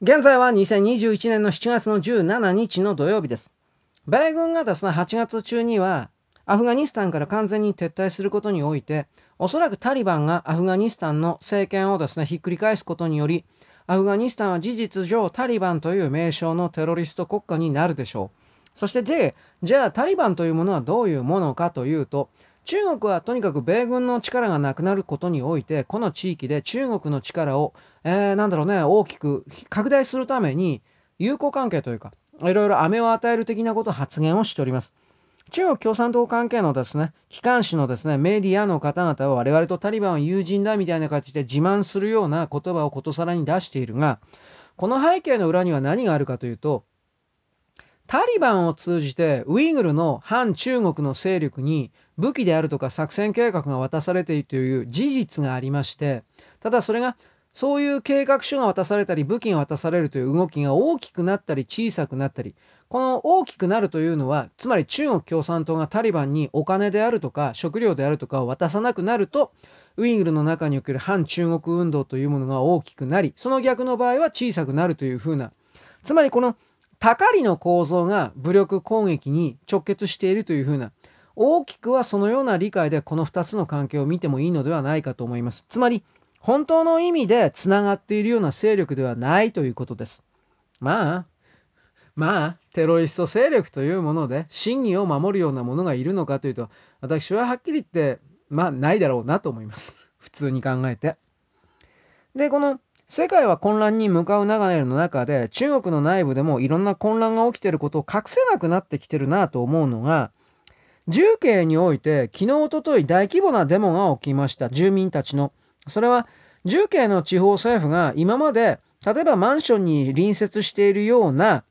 現在は2021年の7月の17日の土曜日です。米軍がですね、8月中にはアフガニスタンから完全に撤退することにおいて、おそらくタリバンがアフガニスタンの政権をですね、ひっくり返すことにより、アフガニスタンは事実上タリバンという名称のテロリスト国家になるでしょう。そしてで、じゃあタリバンというものはどういうものかというと、中国はとにかく米軍の力がなくなることにおいて、この地域で中国の力を、えー、なんだろうね、大きく拡大するために、友好関係というか、いろいろ飴を与える的なこと発言をしております。中国共産党関係のですね、機関紙のですね、メディアの方々は我々とタリバンは友人だみたいな形で自慢するような言葉をことさらに出しているが、この背景の裏には何があるかというと、タリバンを通じてウイグルの反中国の勢力に武器であるとか作戦計画が渡されているという事実がありまして、ただそれがそういう計画書が渡されたり武器が渡されるという動きが大きくなったり小さくなったり、この大きくなるというのは、つまり中国共産党がタリバンにお金であるとか食料であるとかを渡さなくなると、ウイグルの中における反中国運動というものが大きくなり、その逆の場合は小さくなるというふうな、つまりこの高りの構造が武力攻撃に直結しているというふうな、大きくはそのような理解でこの2つの関係を見てもいいのではないかと思います。つまり、本当の意味でつながっているような勢力ではないということです。まあ、まあ、テロリスト勢力というもので、真偽を守るようなものがいるのかというと、私ははっきり言って、まあ、ないだろうなと思います。普通に考えて。で、この世界は混乱に向かう流れの中で、中国の内部でもいろんな混乱が起きていることを隠せなくなってきてるなと思うのが、重慶において昨日、おととい大規模なデモが起きました。住民たちの。それは、重慶の地方政府が今まで、例えばマンションに隣接しているような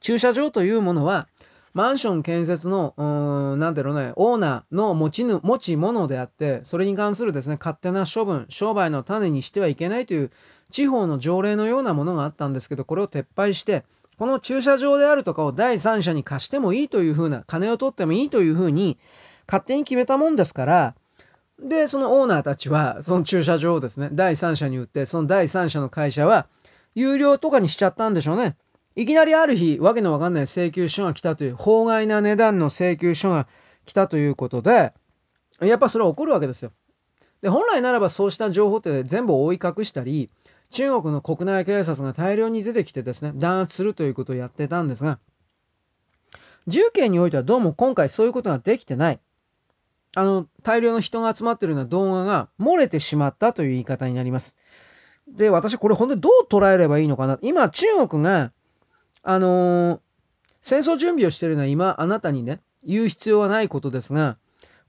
駐車場というものは、マンション建設の、うーん、なんだろうね、オーナーの持ちぬ、持ち物であって、それに関するですね、勝手な処分、商売の種にしてはいけないという地方の条例のようなものがあったんですけど、これを撤廃して、この駐車場であるとかを第三者に貸してもいいというふうな、金を取ってもいいというふうに、勝手に決めたもんですから、で、そのオーナーたちは、その駐車場をですね、第三者に売って、その第三者の会社は、有料とかにしちゃったんでしょうね。いきなりある日、わけのわかんない請求書が来たという、法外な値段の請求書が来たということで、やっぱそれは起こるわけですよ。で、本来ならばそうした情報って全部覆い隠したり、中国の国内警察が大量に出てきてですね、弾圧するということをやってたんですが、重慶においてはどうも今回そういうことができてない。あの、大量の人が集まってるような動画が漏れてしまったという言い方になります。で、私これ本当にどう捉えればいいのかな？今、中国があのー、戦争準備をしてるのは今あなたにね、言う必要はないことですが、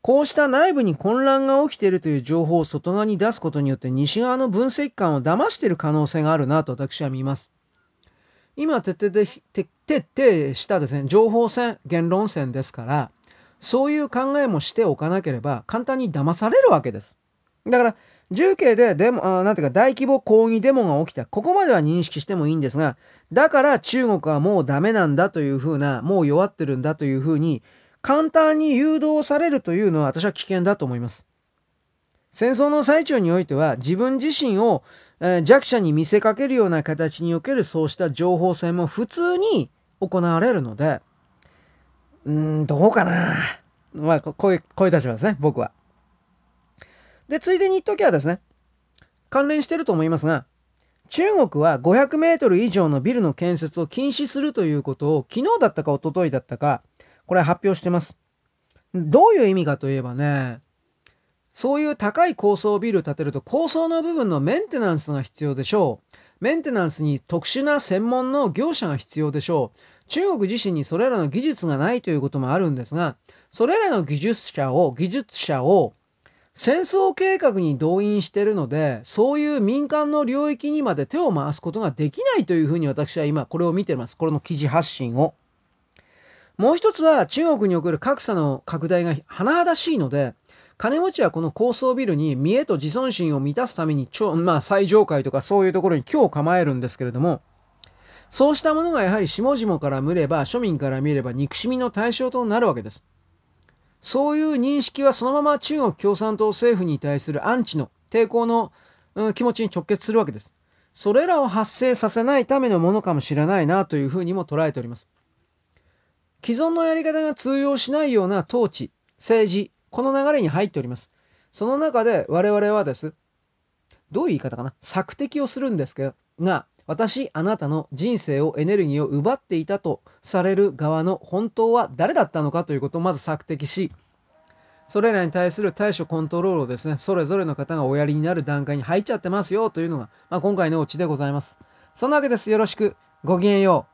こうした内部に混乱が起きているという情報を外側に出すことによって西側の分析官を騙している可能性があるなと私は見ます。今徹底で徹底したですね、情報戦、言論戦ですから、そういう考えもしておかなければ簡単に騙されるわけです。だから、重慶でデモ、あなんていうか大規模抗議デモが起きた。ここまでは認識してもいいんですが、だから中国はもうダメなんだというふうな、もう弱ってるんだというふうに、簡単に誘導されるというのは私は危険だと思います。戦争の最中においては自分自身を、え、弱者に見せかけるような形におけるそうした情報戦も普通に行われるので、うーん、どうかな。まあ、こういう、こういう立場ですね、僕は。で、ついでに言っときはですね、関連してると思いますが、中国は500メートル以上のビルの建設を禁止するということを昨日だったか一昨日だったか、これ発表してます。どういう意味かといえばね、そういう高い高層ビルを建てると高層の部分のメンテナンスが必要でしょう。メンテナンスに特殊な専門の業者が必要でしょう。中国自身にそれらの技術がないということもあるんですが、それらの技術者を、技術者を戦争計画に動員してるので、そういう民間の領域にまで手を回すことができないというふうに私は今これを見てます。これの記事発信を。もう一つは中国における格差の拡大が甚だしいので、金持ちはこの高層ビルに見栄と自尊心を満たすために、まあ最上階とかそういうところに今日構えるんですけれども、そうしたものがやはり下々から見れば、庶民から見れば憎しみの対象となるわけです。そういう認識はそのまま中国共産党政府に対するアンチの抵抗の、うん、気持ちに直結するわけです。それらを発生させないためのものかもしれないなというふうにも捉えております。既存のやり方が通用しないような統治、政治、この流れに入っております。その中で我々はです。どういう言い方かな索敵をするんですけど、が、私、あなたの人生を、エネルギーを奪っていたとされる側の本当は誰だったのかということをまず索敵し、それらに対する対処コントロールをですね、それぞれの方がおやりになる段階に入っちゃってますよというのが、まあ、今回のオチでございます。そんなわけです。よろしく。ごきげんよう。